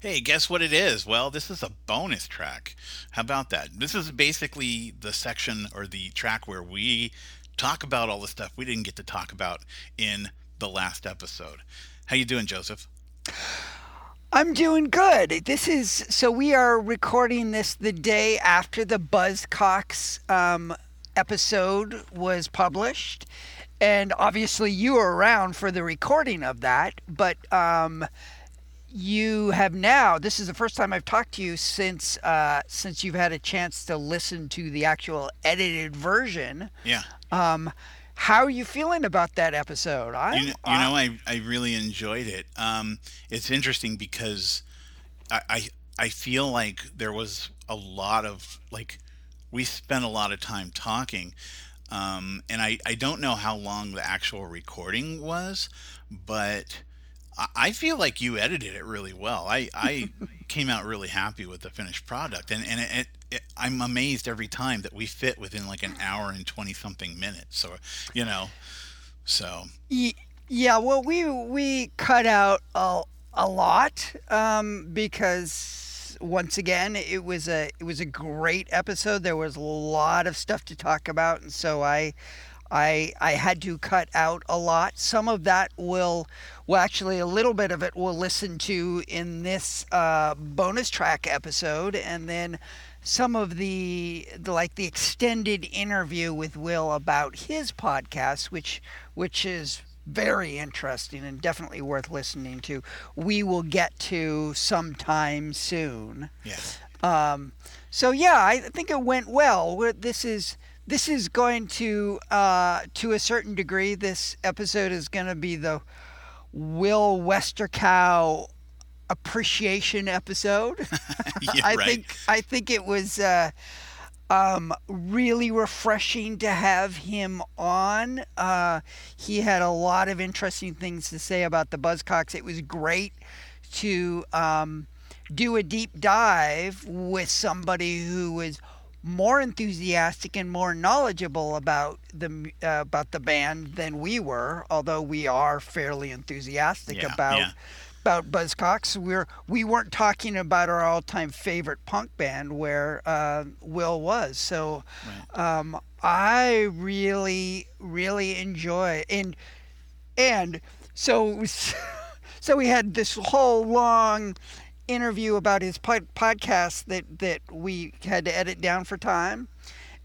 Hey, guess what it is? Well, this is a bonus track. How about that? This is basically the section or the track where we talk about all the stuff we didn't get to talk about in the last episode. How you doing, Joseph? I'm doing good. This is so we are recording this the day after the Buzzcocks um, episode was published, and obviously you were around for the recording of that. But um, you have now. This is the first time I've talked to you since uh, since you've had a chance to listen to the actual edited version. Yeah. Um, how are you feeling about that episode? I, you, you know, I, I really enjoyed it. Um, it's interesting because I, I I feel like there was a lot of like we spent a lot of time talking. Um, and I, I don't know how long the actual recording was, but I feel like you edited it really well. I, I came out really happy with the finished product, and and it, it, I'm amazed every time that we fit within like an hour and twenty something minutes. So, you know, so yeah. Well, we we cut out a a lot um, because once again it was a it was a great episode. There was a lot of stuff to talk about, and so I I I had to cut out a lot. Some of that will, well, actually, a little bit of it we'll listen to in this uh, bonus track episode, and then some of the, the like the extended interview with Will about his podcast, which which is very interesting and definitely worth listening to. We will get to sometime soon. Yeah. Um, so yeah, I think it went well. This is this is going to, uh, to a certain degree, this episode is going to be the Will Westercow appreciation episode. yeah, I right. think I think it was uh, um, really refreshing to have him on. Uh, he had a lot of interesting things to say about the Buzzcocks. It was great to um, do a deep dive with somebody who was more enthusiastic and more knowledgeable about the uh, about the band than we were, although we are fairly enthusiastic yeah, about yeah. about Buzzcocks. We're we weren't talking about our all-time favorite punk band where uh, Will was. So right. um, I really really enjoy and and so so we had this whole long interview about his pod- podcast that that we had to edit down for time,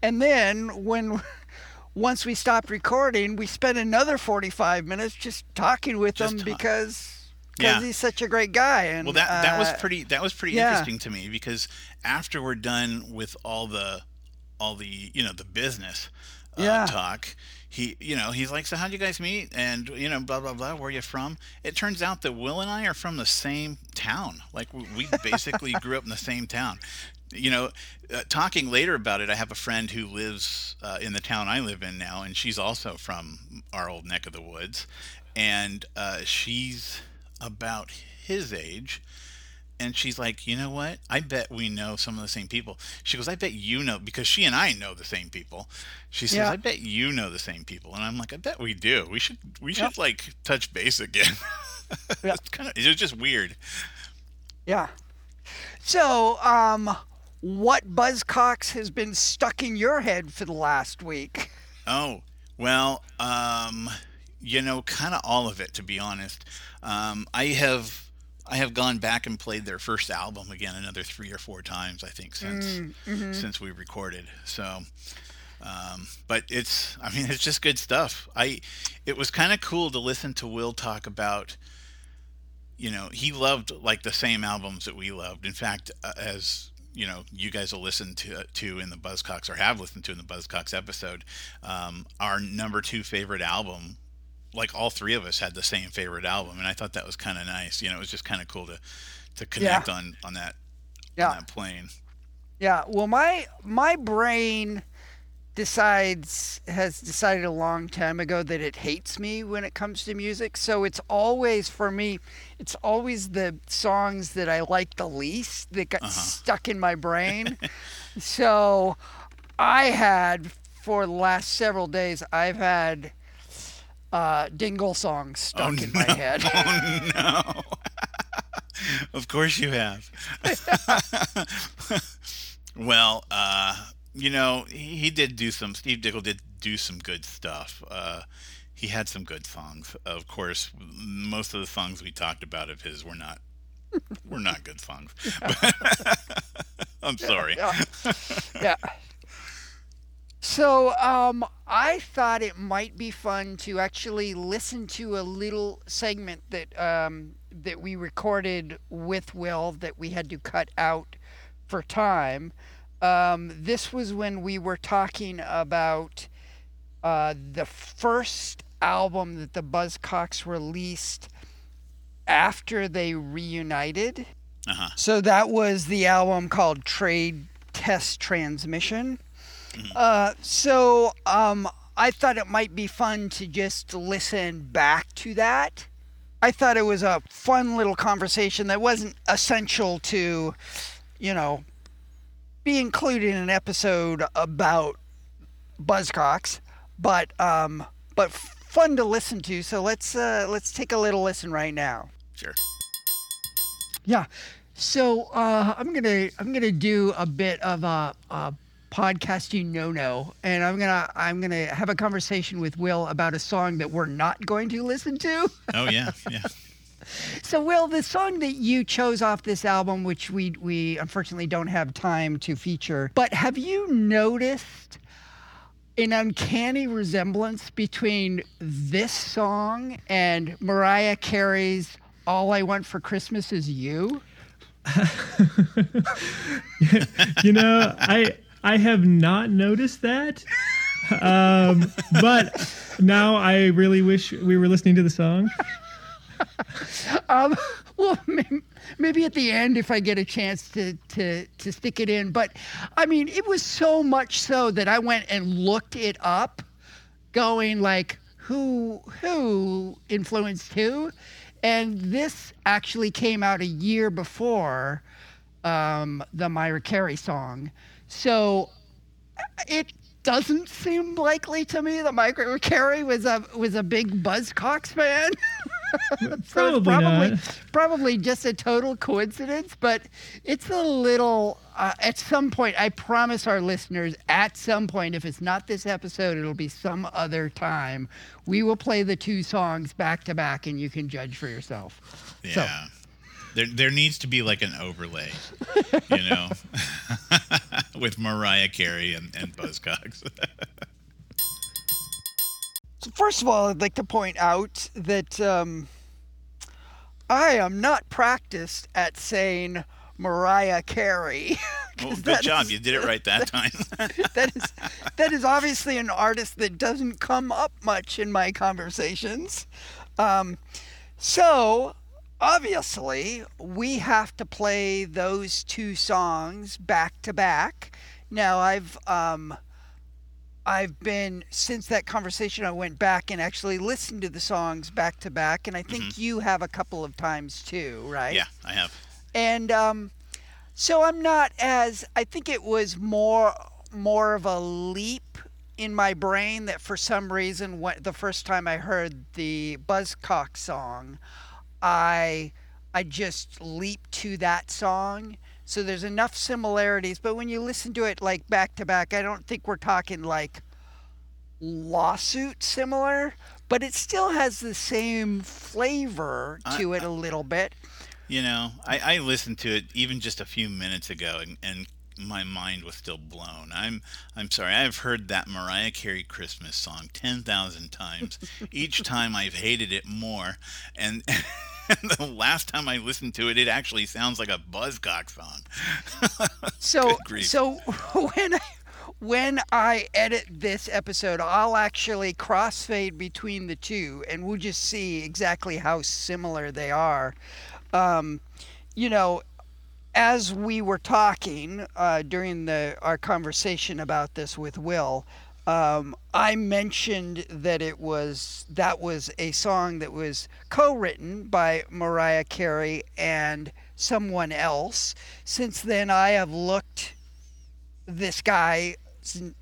and then when once we stopped recording, we spent another forty five minutes just talking with just him ta- because. Because yeah. he's such a great guy, and well, that that uh, was pretty. That was pretty yeah. interesting to me because after we're done with all the, all the you know the business uh, yeah. talk, he you know he's like so how'd you guys meet? And you know blah blah blah where are you from? It turns out that will and i are from the same town. Like we basically grew up in the same town. You know uh, talking later about it i have a friend who lives uh, in the town i live in now and she's also from our old neck of the woods. And uh, she's about his age and she's like, you know what? I bet we know some of the same people. She goes, I bet you know because she and I know the same people. She says, yeah. I bet you know the same people, and I'm like, I bet we do. We should we should like touch base again. yeah. it's kind of it was just weird. Yeah. So, um, what Buzzcocks has been stuck in your head for the last week? Oh well, um, you know, kind of all of it to be honest. Um, I have I have gone back and played their first album again another three or four times I think since mm, mm-hmm. since we recorded. So, um, but it's I mean it's just good stuff. I it was kind of cool to listen to Will talk about. You know, he loved like the same albums that we loved. In fact, uh, as you know, you guys will listen to to in the Buzzcocks or have listened to in the Buzzcocks episode, um, our number two favorite album like all three of us had the same favorite album, and I thought that was kind of nice. You know, it was just kind of cool to to connect yeah. on on that yeah. on that plane. Yeah. Well, my my brain decides has decided a long time ago that it hates me when it comes to music. So it's always for me, it's always the songs that I like the least that got uh-huh. stuck in my brain. so I had for the last several days, I've had uh, Diggle song stuck oh, in no. my head. Oh no! of course you have. well, uh, you know, he, did do some. Steve Diggle did do some good stuff. Uh, he had some good songs. Of course, most of the songs we talked about of his were not were not good songs. I'm sorry. Yeah. yeah. So um, I thought it might be fun to actually listen to a little segment that um, that we recorded with Will that we had to cut out for time. Um, this was when we were talking about uh, the first album that the Buzzcocks released after they reunited. Uh-huh. So that was the album called Trade Test Transmission. Uh, so um, I thought it might be fun to just listen back to that. I thought it was a fun little conversation that wasn't essential to, you know, be included in an episode about Buzzcocks, but um, but fun to listen to. So let's uh, let's take a little listen right now. Sure. Yeah. So uh, I'm gonna I'm gonna do a bit of a, a podcasting no no, and I'm gonna I'm gonna have a conversation with Will about a song that we're not going to listen to. Oh yeah, yeah. so Will, the song that you chose off this album, which we we unfortunately don't have time to feature, but have you noticed an uncanny resemblance between this song and Mariah Carey's "All I Want for Christmas Is You"? you know, I I have not noticed that. Um, but now I really wish we were listening to the song. um, well, maybe at the end if I get a chance to, to, to stick it in. But I mean, it was so much so that I went and looked it up, going like, who who influenced who, and this actually came out a year before um, the Myra Carey song. So it doesn't seem likely to me that Mike Carey was a was a big Buzzcocks fan. so probably, probably, not. probably just a total coincidence, but it's a little. Uh, at some point, I promise our listeners, at some point, if it's not this episode, it'll be some other time. We will play the two songs back to back, and you can judge for yourself. Yeah. So, there, there needs to be like an overlay, you know, with Mariah Carey and, and Buzzcocks. so first of all, I'd like to point out that um, I am not practiced at saying Mariah Carey. Well, good job. Is, you did it right that, that time. that is that is obviously an artist that doesn't come up much in my conversations. Um, so obviously, we have to play those two songs back to back. Now, I've um, I've been since that conversation. I went back and actually listened to the songs back to back, and I think mm-hmm. you have a couple of times too, right? Yeah, I have. And um, so I'm not as I think it was more more of a leap in my brain that for some reason when, the first time I heard the Buzzcock song, I I just leap to that song. So there's enough similarities, but when you listen to it like back to back, I don't think we're talking like lawsuit similar, but it still has the same flavor to I, it a little bit. You know, I, I listened to it even just a few minutes ago and, and my mind was still blown. I'm I'm sorry. I've heard that Mariah Carey Christmas song 10,000 times. Each time I've hated it more and the last time I listened to it, it actually sounds like a Buzzcock song. so, so when I, when I edit this episode, I'll actually crossfade between the two, and we'll just see exactly how similar they are. Um, you know, as we were talking uh, during the our conversation about this with Will, um, I mentioned that it was that was a song that was co-written by Mariah Carey and someone else. Since then, I have looked this guy's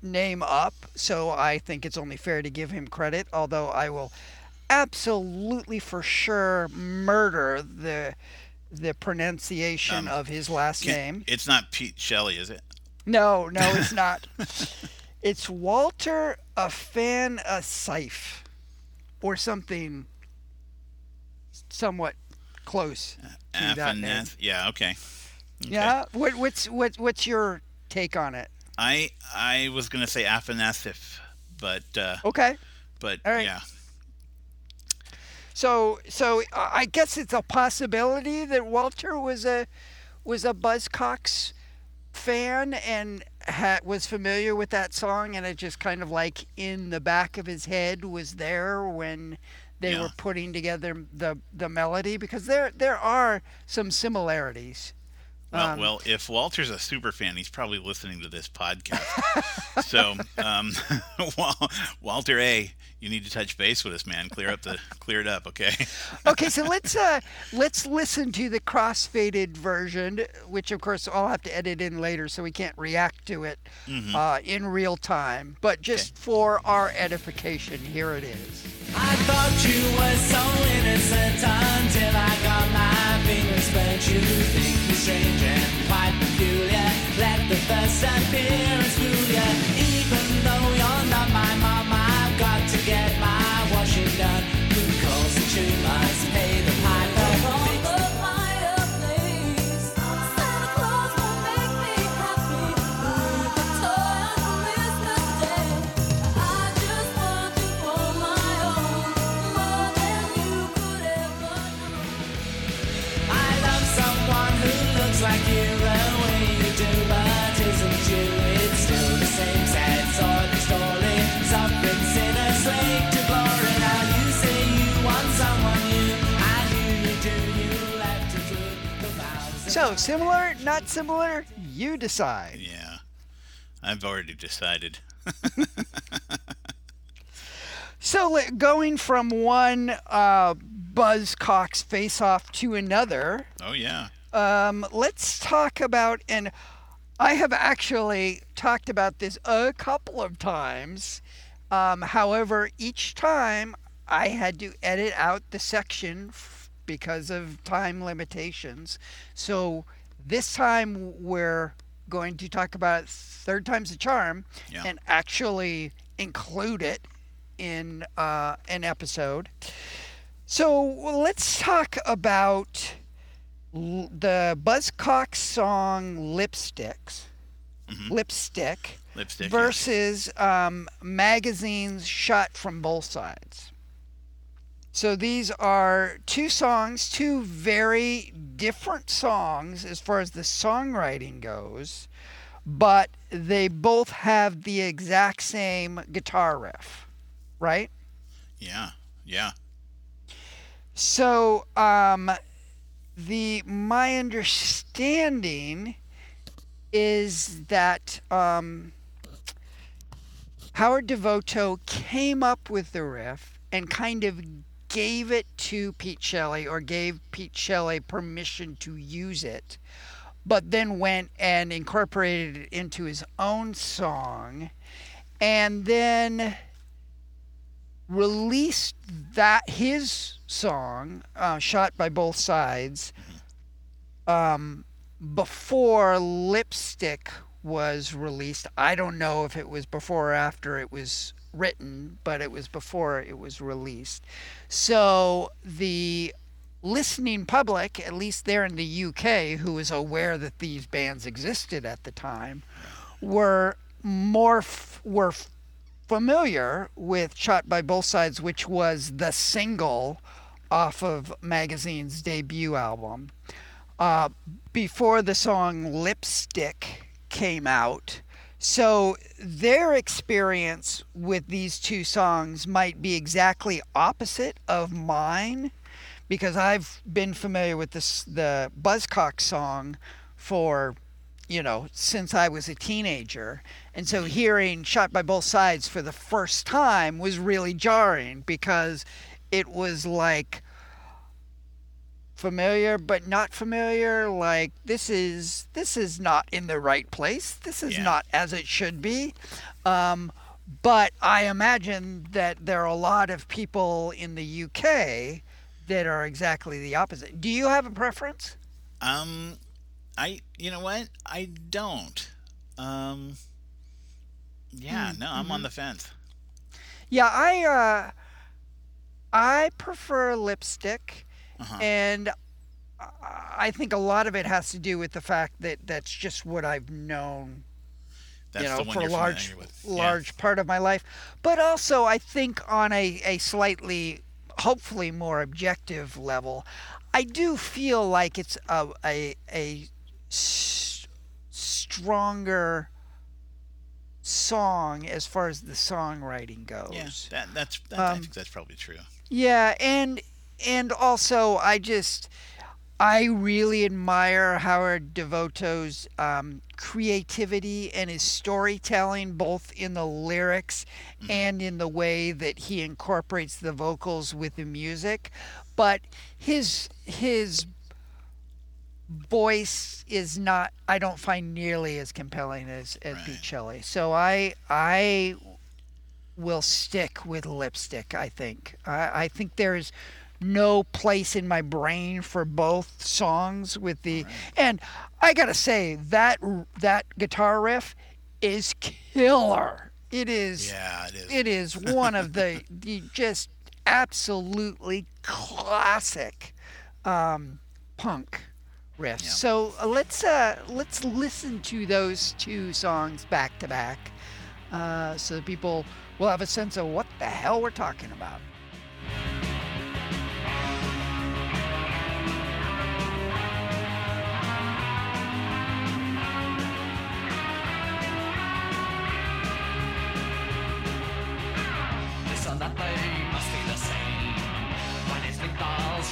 name up, so I think it's only fair to give him credit. Although I will absolutely for sure murder the the pronunciation um, of his last name. It's not Pete Shelley, is it? No, no, it's not. it's Walter Afan Asif or something somewhat close to that name. Yeah, okay. okay. Yeah, what, what's what, what's your take on it? I I was gonna say Afanasif, but uh, okay, but yeah. So so I guess it's a possibility that Walter was a was a Buzzcocks fan and ha- was familiar with that song, and it just kind of like in the back of his head was there when they yeah. were putting together the the melody because there there are some similarities um, well, if Walter's a super fan, he's probably listening to this podcast. so, um, Walter A, you need to touch base with us, man. Clear up the clear it up, okay? okay, so let's uh, let's listen to the crossfaded version, which of course I'll have to edit in later, so we can't react to it mm-hmm. uh, in real time. But just okay. for our edification, here it is. I thought you were so innocent until I got my fingers burnt. You think you're strange and quite peculiar. Let the first appearance So, similar, not similar, you decide. Yeah. I've already decided. so, going from one uh, Buzzcocks face off to another. Oh, yeah. Um, let's talk about, and I have actually talked about this a couple of times. Um, however, each time I had to edit out the section because of time limitations. So this time we're going to talk about third time's a charm yeah. and actually include it in uh, an episode. So let's talk about l- the Buzzcocks song "Lipsticks," mm-hmm. "Lipstick," Lipstick versus yeah. um, magazines shot from both sides. So these are two songs, two very different songs as far as the songwriting goes, but they both have the exact same guitar riff, right? Yeah, yeah. So, um, the my understanding is that um, Howard Devoto came up with the riff and kind of gave it to Pete Shelley or gave Pete Shelley permission to use it, but then went and incorporated it into his own song and then released that his song uh, shot by both sides um, before lipstick was released. I don't know if it was before or after it was written, but it was before it was released. So the listening public, at least there in the UK, who was aware that these bands existed at the time, were more f- were familiar with "Shot by Both Sides," which was the single off of Magazine's debut album. Uh, before the song "Lipstick" came out, so their experience with these two songs might be exactly opposite of mine because I've been familiar with this the Buzzcock song for you know since I was a teenager. And so hearing shot by both sides for the first time was really jarring because it was like familiar but not familiar like this is this is not in the right place this is yeah. not as it should be um, but i imagine that there are a lot of people in the uk that are exactly the opposite do you have a preference Um, I you know what? I don't. Um, yeah, mm, no, I'm mm-hmm. on the fence. Yeah, I uh, I prefer lipstick, uh-huh. and I think a lot of it has to do with the fact that that's just what I've known. That's you know, for a large, yeah. large part of my life. But also, I think on a, a slightly, hopefully more objective level, I do feel like it's a a, a s- stronger song as far as the songwriting goes. Yeah, that, that's that, um, I think that's probably true. Yeah, and and also I just I really admire Howard Devoto's um, creativity and his storytelling, both in the lyrics mm-hmm. and in the way that he incorporates the vocals with the music. But his his voice is not I don't find nearly as compelling as as right. Pete Shelley. So I I will stick with lipstick. I think I, I think there's no place in my brain for both songs with the right. and I gotta say that that guitar riff is killer. It is. Yeah, it is. It is one of the, the just absolutely classic um, punk riffs. Yeah. So uh, let's uh, let's listen to those two songs back to back, uh, so that people will have a sense of what the hell we're talking about.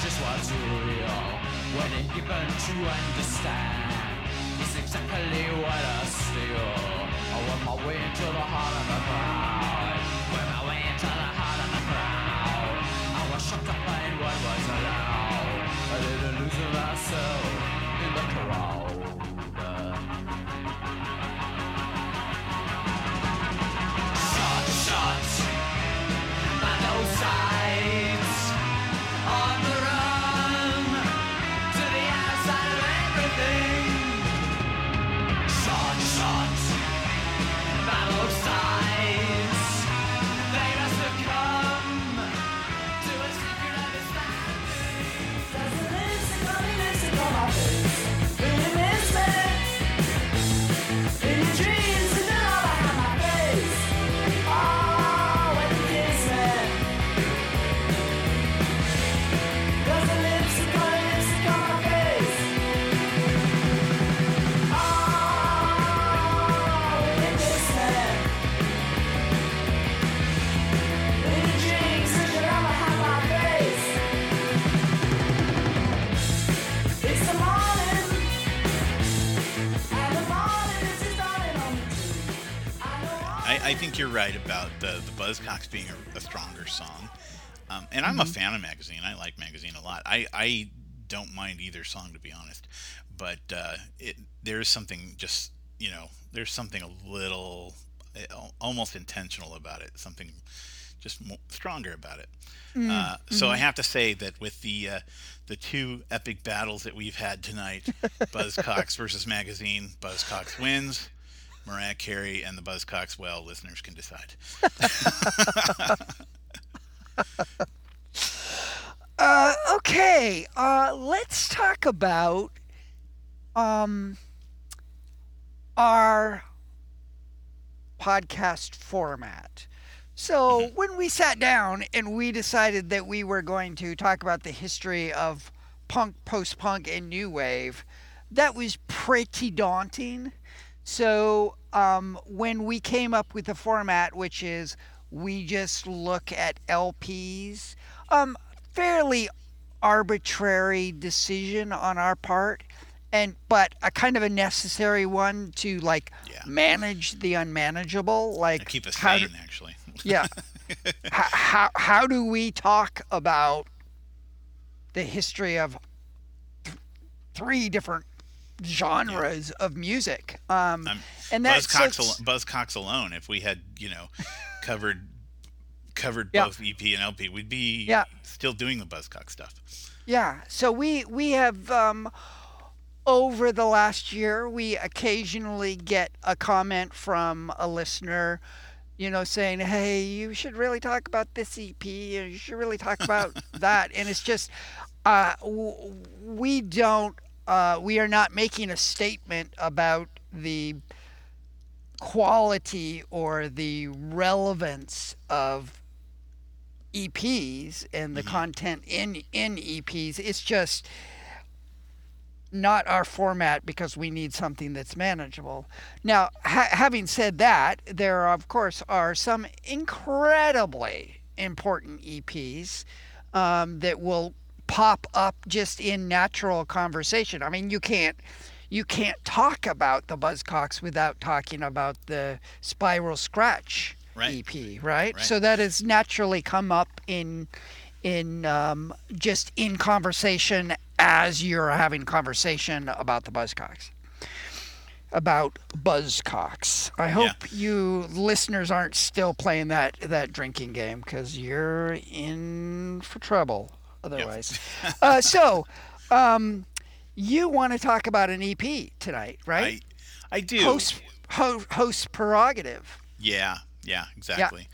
Just what's real when it's given to understand. It's exactly what I steal. I went my way into the heart of the crowd. Went my way into the heart of the crowd. I was shocked to find what was allowed. I didn't lose myself right about the the Buzzcocks being a, a stronger song. Um, and I'm mm-hmm. a fan of Magazine. I like Magazine a lot. I, I don't mind either song to be honest, but uh, it there's something just you know there's something a little eh, almost intentional about it. Something just more, stronger about it. Mm-hmm. Uh, so mm-hmm. I have to say that with the uh, the two epic battles that we've had tonight, Buzzcocks versus Magazine, Buzzcocks wins. Mariah Carey and the Buzzcocks, well, listeners can decide. uh, okay, uh, let's talk about um, our podcast format. So, mm-hmm. when we sat down and we decided that we were going to talk about the history of punk, post punk, and new wave, that was pretty daunting. So um, when we came up with the format, which is we just look at LPs, um, fairly arbitrary decision on our part, and but a kind of a necessary one to like yeah. manage the unmanageable. Like keep us sane, do, actually. yeah. how, how how do we talk about the history of th- three different genres yeah. of music. Um, um, and that's Buzzcocks, al- Buzzcocks alone. If we had, you know, covered covered yeah. both EP and LP, we'd be yeah. still doing the Buzzcock stuff. Yeah. So we we have um, over the last year, we occasionally get a comment from a listener, you know, saying, "Hey, you should really talk about this EP, you should really talk about that." And it's just, uh, we don't, uh, we are not making a statement about the quality or the relevance of EPs and the mm-hmm. content in in EPs. It's just not our format because we need something that's manageable. Now, ha- having said that, there of course are some incredibly important EPs um, that will pop up just in natural conversation. I mean, you can't you can't talk about the Buzzcocks without talking about the Spiral Scratch right. EP, right? right? So that has naturally come up in in um, just in conversation as you're having conversation about the Buzzcocks. About Buzzcocks. I hope yeah. you listeners aren't still playing that that drinking game because you're in for trouble otherwise. Yep. uh, so, um, you want to talk about an EP tonight, right? I, I do. Host, ho, host prerogative. Yeah, yeah, exactly.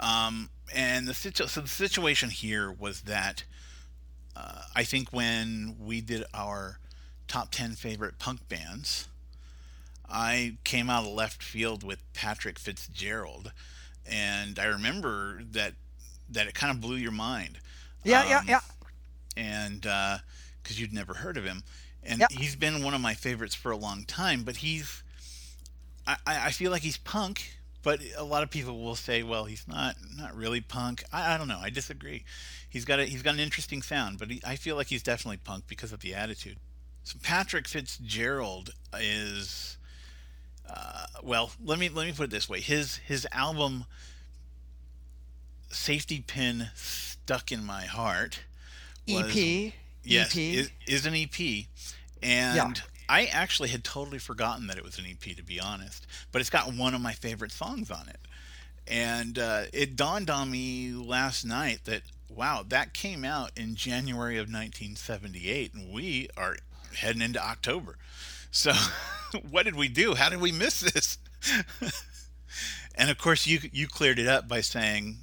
Yeah. Um, and the situ- so the situation here was that uh, I think when we did our top 10 favorite punk bands, I came out of left field with Patrick Fitzgerald, and I remember that that it kind of blew your mind. Yeah, um, yeah, yeah. And because uh, you'd never heard of him, and yep. he's been one of my favorites for a long time. But he's, I, I feel like he's punk, but a lot of people will say, well, he's not not really punk. I, I don't know. I disagree. He's got a he's got an interesting sound, but he, I feel like he's definitely punk because of the attitude. So Patrick Fitzgerald is, uh, well, let me let me put it this way. His his album, Safety Pin, stuck in my heart. Was, EP. Yes, EP. Is, is an EP, and. Yeah I actually had totally forgotten that it was an EP, to be honest. But it's got one of my favorite songs on it. And uh, it dawned on me last night that, wow, that came out in January of 1978, and we are heading into October. So, what did we do? How did we miss this? and of course, you you cleared it up by saying,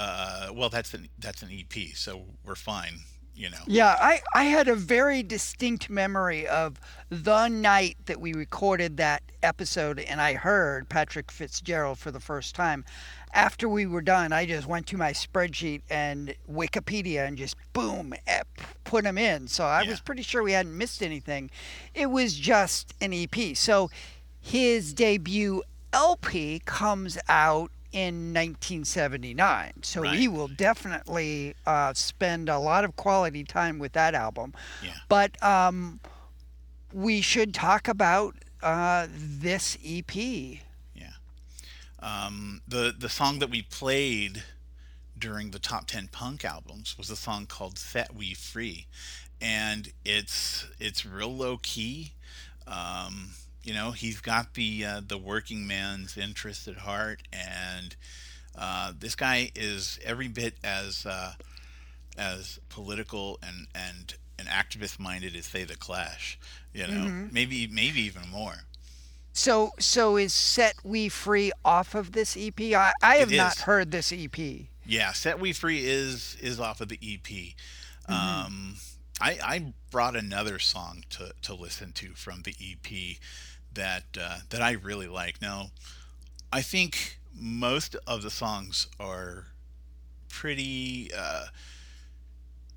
uh, "Well, that's an that's an EP, so we're fine." you know. Yeah, I, I had a very distinct memory of the night that we recorded that episode and I heard Patrick Fitzgerald for the first time. After we were done, I just went to my spreadsheet and Wikipedia and just boom, eh, put him in. So I yeah. was pretty sure we hadn't missed anything. It was just an EP. So his debut LP comes out in 1979. So right. he will definitely uh, spend a lot of quality time with that album. Yeah. But um, we should talk about uh, this EP. Yeah. Um, the the song that we played during the top 10 punk albums was a song called Set We Free and it's it's real low key um, you know, he's got the uh, the working man's interest at heart, and uh, this guy is every bit as uh, as political and and and activist minded as say the Clash. You know, mm-hmm. maybe maybe even more. So so is Set We Free off of this EP? I, I have not heard this EP. Yeah, Set We Free is is off of the EP. Mm-hmm. Um, I, I brought another song to, to listen to from the EP that uh, that I really like. Now, I think most of the songs are pretty uh,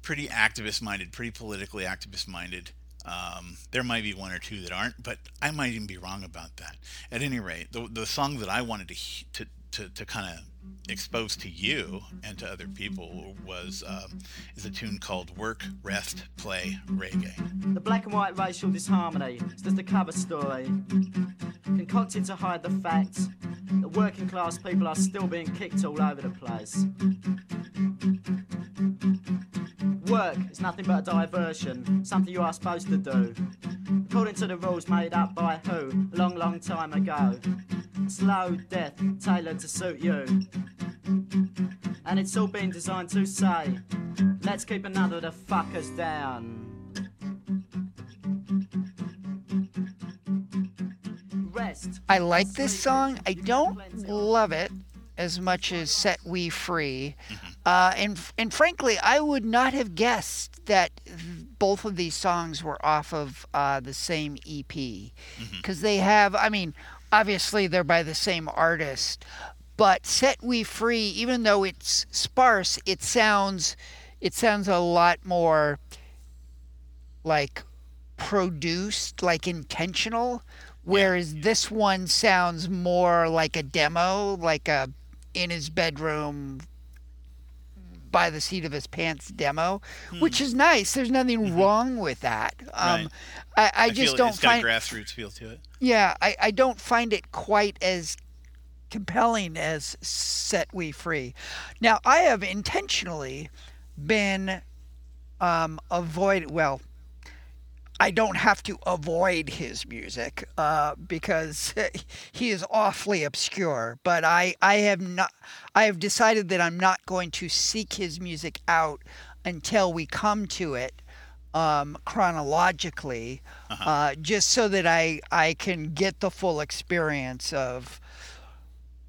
pretty activist minded, pretty politically activist minded. Um, there might be one or two that aren't, but I might even be wrong about that. At any rate, the the song that I wanted to to to, to kind of expose to you and to other people was um, is a tune called "Work, Rest, Play, Reggae." The black and white racial disharmony is just a cover story concocted to hide the fact that working class people are still being kicked all over the place. Work is nothing but a diversion, something you are supposed to do. According to the rules made up by who, a long, long time ago. Slow death, tailored to suit you. And it's all been designed to say, let's keep another the fuckers down. Rest. I like this song. I don't love it as much as Set We Free. Mm-hmm. Uh, and, and frankly, I would not have guessed that both of these songs were off of uh, the same EP. Because mm-hmm. they have, I mean, obviously they're by the same artist, but Set We Free, even though it's sparse, it sounds it sounds a lot more like produced, like intentional. Whereas yeah. this one sounds more like a demo, like a in his bedroom by the seat of his pants demo, hmm. which is nice. There's nothing mm-hmm. wrong with that. Um, right. I, I, I, just don't it's find grassroots feel to it. Yeah, I, I don't find it quite as compelling as Set We Free. Now, I have intentionally been um, avoid well I don't have to avoid his music uh, because he is awfully obscure. But I, I have not I have decided that I'm not going to seek his music out until we come to it um, chronologically, uh-huh. uh, just so that I I can get the full experience of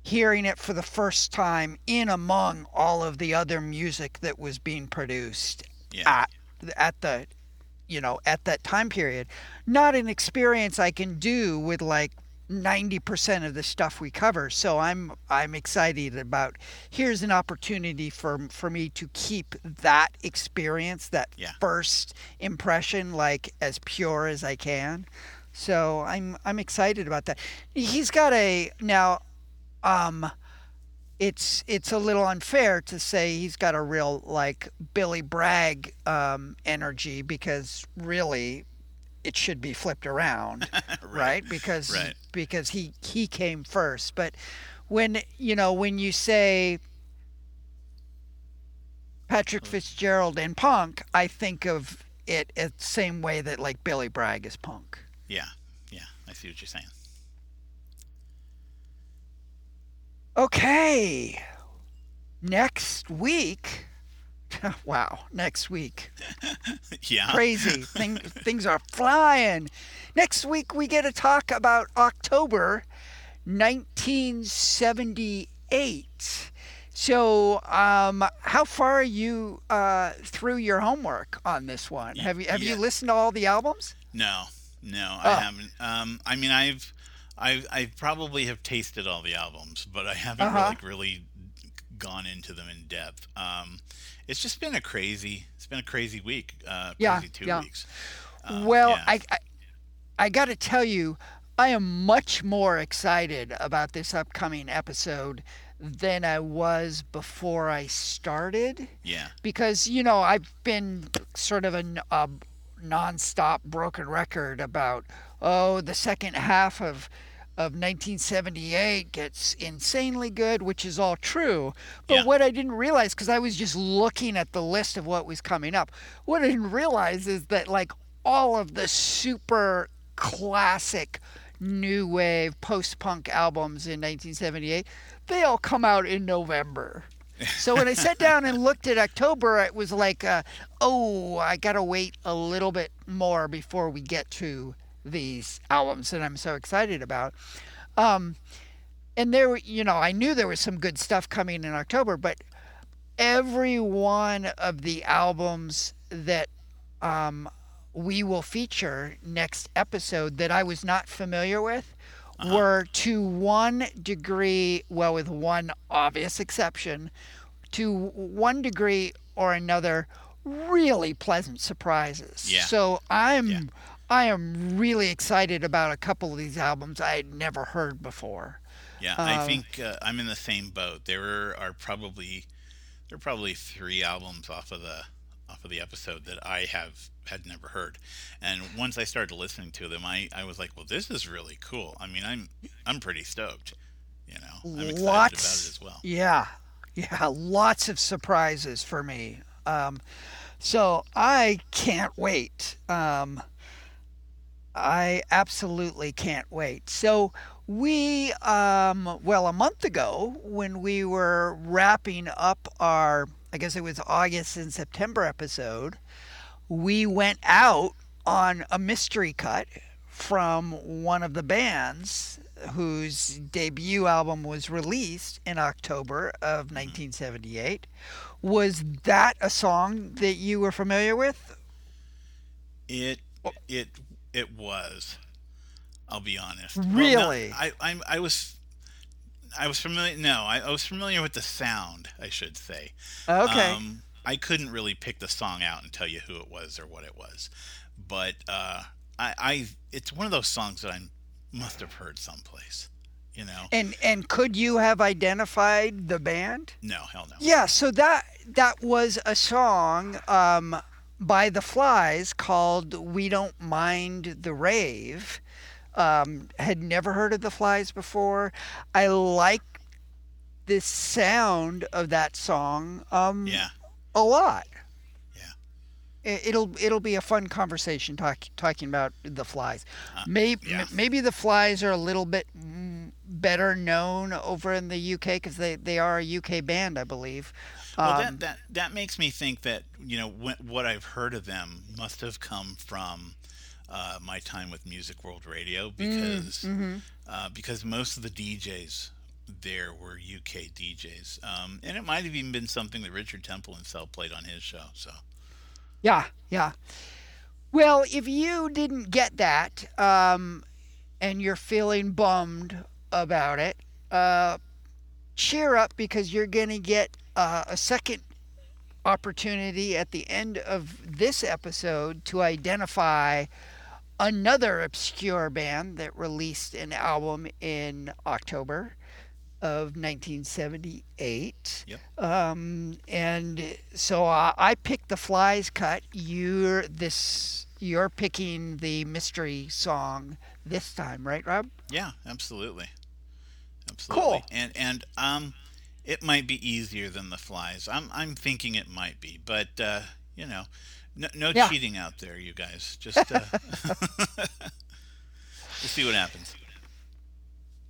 hearing it for the first time in among all of the other music that was being produced yeah. at at the you know at that time period not an experience i can do with like 90% of the stuff we cover so i'm i'm excited about here's an opportunity for for me to keep that experience that yeah. first impression like as pure as i can so i'm i'm excited about that he's got a now um, it's it's a little unfair to say he's got a real like Billy Bragg um, energy because really it should be flipped around, right. right. Because right. because he he came first. But when you know when you say Patrick Fitzgerald and punk, I think of it the same way that like Billy Bragg is punk. Yeah, yeah, I see what you're saying. Okay. Next week. wow, next week. yeah. Crazy. Thing, things are flying. Next week, we get to talk about October 1978. So, um, how far are you uh, through your homework on this one? Have you have yeah. you listened to all the albums? No, no, I oh. haven't. Um, I mean, I've I I probably have tasted all the albums, but I haven't uh-huh. like really gone into them in depth. Um, it's just been a crazy. It's been a crazy week. Uh, yeah, crazy two yeah. weeks. Um, well, yeah. I, I I got to tell you, I am much more excited about this upcoming episode than I was before I started. Yeah. Because you know I've been sort of a, a nonstop broken record about oh, the second half of of 1978 gets insanely good, which is all true. But yeah. what I didn't realize, because I was just looking at the list of what was coming up, what I didn't realize is that like all of the super classic new wave post punk albums in 1978, they all come out in November. So when I sat down and looked at October, it was like, uh, oh, I got to wait a little bit more before we get to these albums that I'm so excited about. Um, and there, you know, I knew there was some good stuff coming in October, but every one of the albums that um, we will feature next episode that I was not familiar with uh-huh. were to one degree, well, with one obvious exception, to one degree or another, really pleasant surprises. Yeah. So I'm. Yeah I am really excited about a couple of these albums I had never heard before. Yeah, uh, I think uh, I'm in the same boat. There are probably there are probably three albums off of the off of the episode that I have had never heard, and once I started listening to them, I, I was like, well, this is really cool. I mean, I'm I'm pretty stoked. You know, I'm excited lots, about it as well. Yeah, yeah, lots of surprises for me. Um, so I can't wait. Um, I absolutely can't wait. So, we, um, well, a month ago, when we were wrapping up our, I guess it was August and September episode, we went out on a mystery cut from one of the bands whose debut album was released in October of 1978. Was that a song that you were familiar with? It it it was. I'll be honest. Really? Well, no, I, I I was I was familiar. No, I, I, was familiar with the sound. I should say. Okay. Um, I couldn't really pick the song out and tell you who it was or what it was, but uh, I, I it's one of those songs that I must have heard someplace. You know. And and could you have identified the band? No, hell no. Yeah, so that that was a song um, by the Flys called "We Don't Mind the Rave." Um, had never heard of the Flys before. I like the sound of that song. Um, yeah. A lot. Yeah. It'll it'll be a fun conversation talk, talking about the Flys. Uh, maybe yeah. maybe the Flys are a little bit better known over in the UK because they, they are a UK band, I believe. Well, um, that, that that makes me think that you know what I've heard of them must have come from uh, my time with Music World Radio Mm, because mm-hmm. uh, because most of the DJs there were UK DJs, um, and it might have even been something that Richard Temple himself played on his show. So, yeah, yeah. Well, if you didn't get that, um, and you're feeling bummed about it, uh, cheer up because you're gonna get uh, a second opportunity at the end of this episode to identify another obscure band that released an album in October of 1978. Yep. Um, and so uh, I picked the Flys cut. You're this. You're picking the mystery song this time, right, Rob? Yeah, absolutely. Absolutely. Cool. And and um, it might be easier than the Flys. I'm I'm thinking it might be, but uh, you know, no, no yeah. cheating out there, you guys. Just uh, we'll see what happens.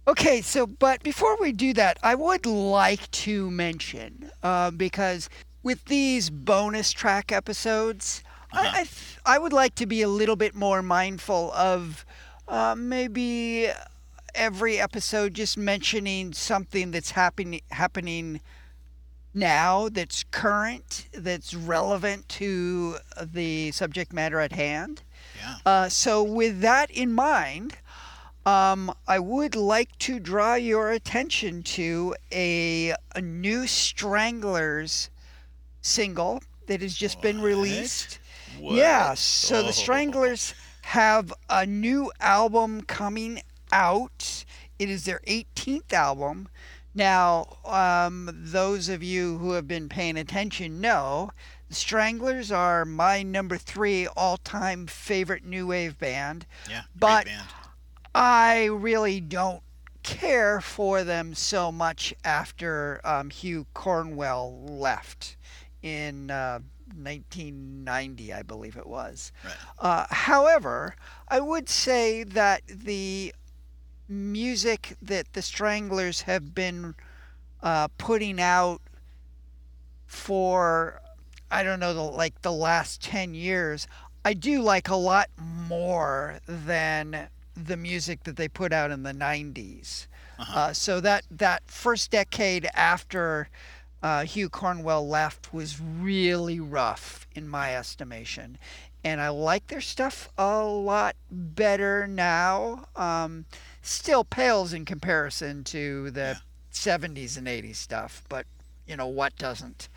Okay, so but before we do that, I would like to mention uh, because with these bonus track episodes, uh-huh. I I, th- I, would like to be a little bit more mindful of uh, maybe every episode just mentioning something that's happening happening now that's current that's relevant to the subject matter at hand. Yeah. Uh, so with that in mind, um, I would like to draw your attention to a, a new Stranglers single that has just what? been released. What? Yeah, so oh. the Stranglers have a new album coming out. It is their 18th album. Now, um, those of you who have been paying attention know the Stranglers are my number three all time favorite new wave band. Yeah, but band. I really don't care for them so much after um, Hugh Cornwell left in uh, 1990, I believe it was. Right. Uh, however, I would say that the music that the Stranglers have been uh, putting out for, I don't know, the, like the last 10 years, I do like a lot more than the music that they put out in the 90s. Uh-huh. Uh, so that, that first decade after uh, Hugh Cornwell left was really rough in my estimation. And I like their stuff a lot better now. Um, still pales in comparison to the Yeah. 70s and 80s stuff, but you know what doesn't.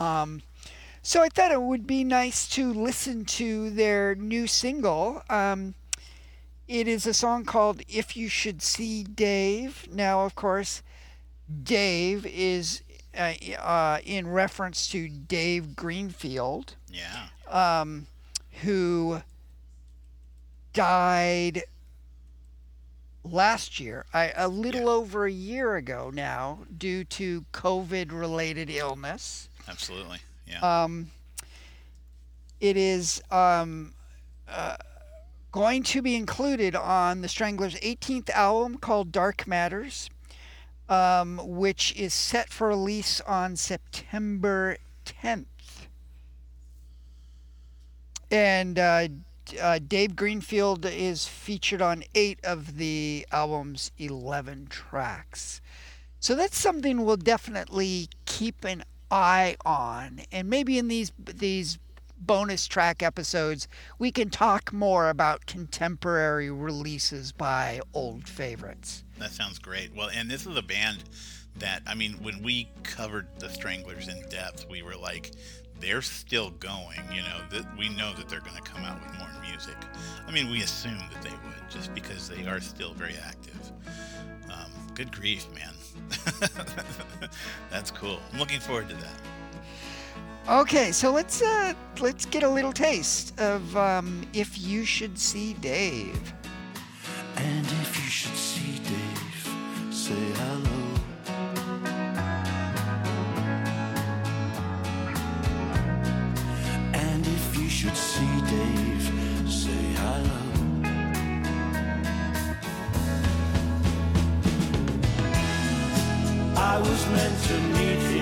Um, so I thought it would be nice to listen to their new single. Um, it is a song called If You Should See Dave. Now, of course, Dave is uh, uh, in reference to Dave Greenfield, Yeah. um, who died last year, I, a little Yeah. over a year ago now, due to COVID related illness. Absolutely. Yeah. Um, it is um, uh, going to be included on the Stranglers' 18th album called Dark Matters, um, which is set for release on September 10th. And uh, uh, Dave Greenfield is featured on eight of the album's 11 tracks. So that's something we'll definitely keep an eye on. And maybe in these these bonus track episodes, we can talk more about contemporary releases by old favorites. That sounds great. Well, and this is a band that, I mean, when we covered the Stranglers in depth, we were like, they're still going. You know, that we know that they're going to come out with more music. I mean, we assume that they would, just because they are still very active. Um, good grief, man. That's cool. I'm looking forward to that. Okay, so let's uh, let's get a little taste of um, if you should see Dave. And if you should see Dave, say hello. And if you should see Dave, say hello. I was meant to meet here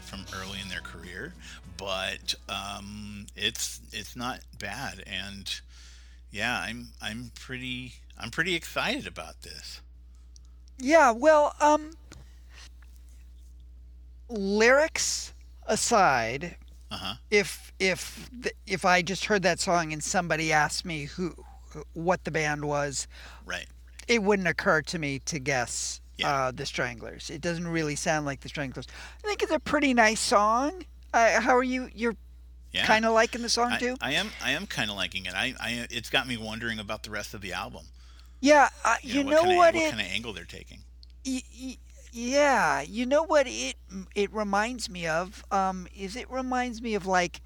from early in their career, but um, it's it's not bad, and yeah, I'm I'm pretty I'm pretty excited about this. Yeah, well, um, lyrics aside, Uh-huh. if if if I just heard that song and somebody asked me who what the band was, Right. it wouldn't occur to me to guess Yeah. uh, the Stranglers. It doesn't really sound like the Stranglers. I think it's a pretty nice song. Uh, how are you? You're Yeah. kind of liking the song I, too? I am I am kind of liking it. I, I it's got me wondering about the rest of the album. yeah. Uh, you, know, kind of, what? what it kind of angle they're taking. y- y- yeah. You know what it it reminds me of? Um, is it reminds me of like.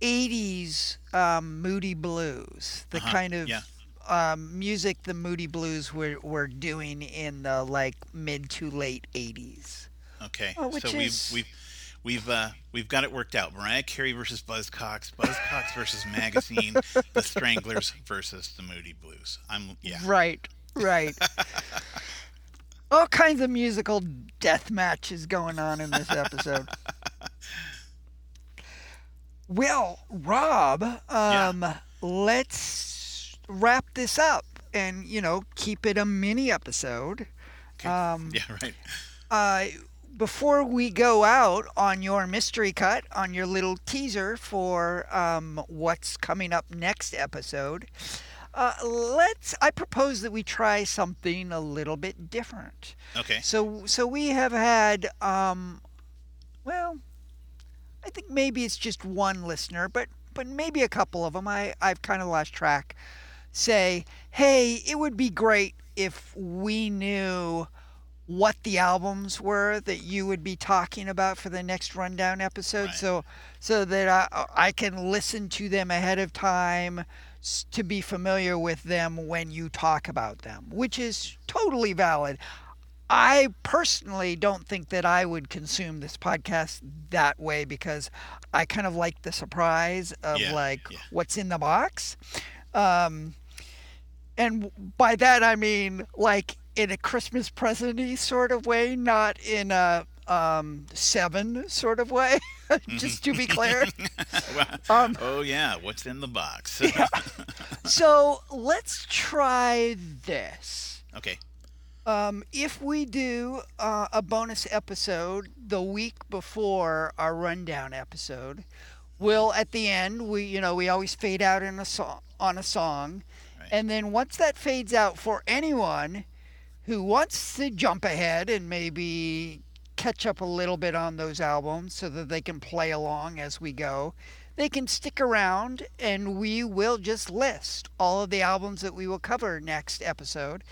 80s um, Moody Blues, the Uh-huh, kind of yeah. Um, music the Moody Blues were, were doing in the like mid to late 80s. Okay. Oh, which so is- we've we've we've uh, we've got it worked out. Mariah Carey versus Buzzcocks, Buzzcocks versus Magazine, the Stranglers versus the Moody Blues. I'm yeah. Right, right. All kinds of musical death matches going on in this episode. well, Rob, um, let's wrap this up and, you know, keep it a mini episode. Um, Yeah, right. uh, before we go out on your mystery cut, on your little teaser for um, what's coming up next episode, uh, let's. I propose that we try something a little bit different. Okay. So, so we have had, um, well, I think maybe it's just one listener, but but maybe a couple of them. I I've kind of lost track. Say, hey, it would be great if we knew what the albums were that you would be talking about for the next rundown episode, Right. so so that I I can listen to them ahead of time to be familiar with them when you talk about them, which is totally valid. I personally don't think that I would consume this podcast that way because I kind of like the surprise of Yeah, like yeah. what's in the box. Um, and by that I mean like in a Christmas presenty sort of way, not in a um, seven sort of way. Just to be clear. Um, oh yeah, what's in the box? yeah. so let's try this. okay. Um, if we do uh, a bonus episode the week before our rundown episode, we'll at the end we you know we always fade out in a song on a song. And then once that fades out for anyone who wants to jump ahead and maybe catch up a little bit on those albums so that they can play along as we go. They can stick around and we will just list all of the albums that we will cover next episode.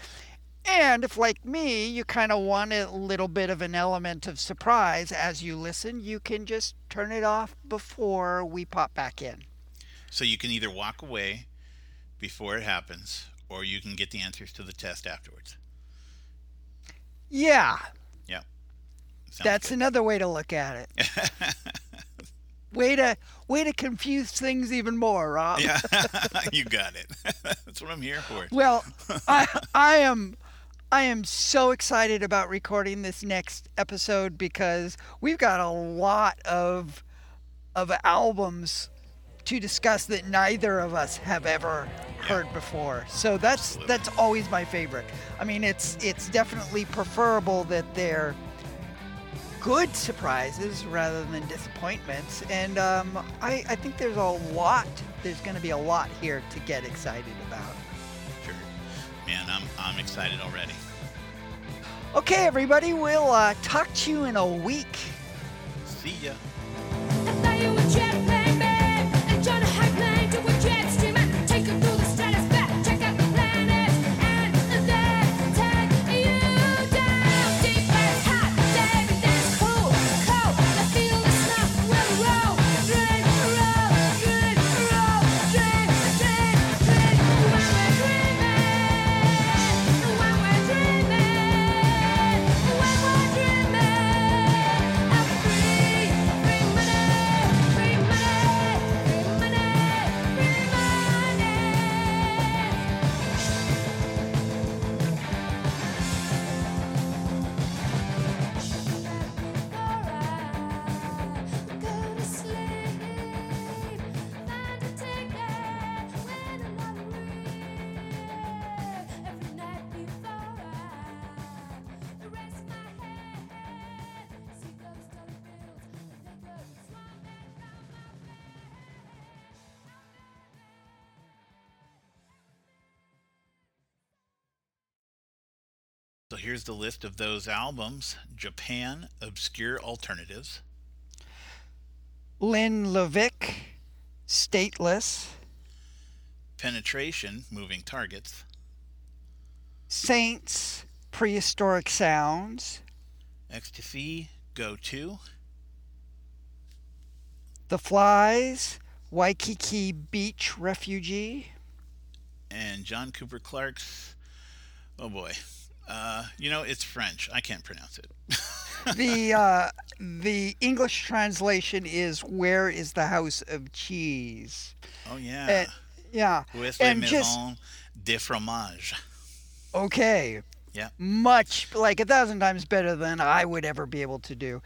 And if, like me, you kind of want a little bit of an element of surprise as you listen, you can just turn it off before we pop back in. So you can either walk away before it happens, or you can get the answers to the test afterwards. Yeah. Yep. Sounds That's good. another way to look at it. way to way to confuse things even more, Rob. Yeah, you got it. That's what I'm here for. Well, I I am I am so excited about recording this next episode because we've got a lot of of albums to discuss that neither of us have ever heard before. So that's Absolutely. that's always my favorite. I mean, it's it's definitely preferable that they're good surprises rather than disappointments. And um, I, I think there's a lot. There's going to be a lot here to get excited about. Sure, man. I'm I'm excited already. Okay, everybody. We'll uh, talk to you in a week. See ya. So here's the list of those albums Japan, Obscure Alternatives. Lene Lovich, Stateless. Penetration, Moving Targets. Saints, Prehistoric Sounds. XTC, Go 2. The Flys, Waikiki Beach Refugee. And John Cooper Clarke's, oh boy, uh, you know, it's French. I can't pronounce it. the uh, the English translation is "Where is the house of cheese?" Oh yeah. Uh, yeah. With and maison just, de fromage. Okay. Yeah. Much like a thousand times better than I would ever be able to do.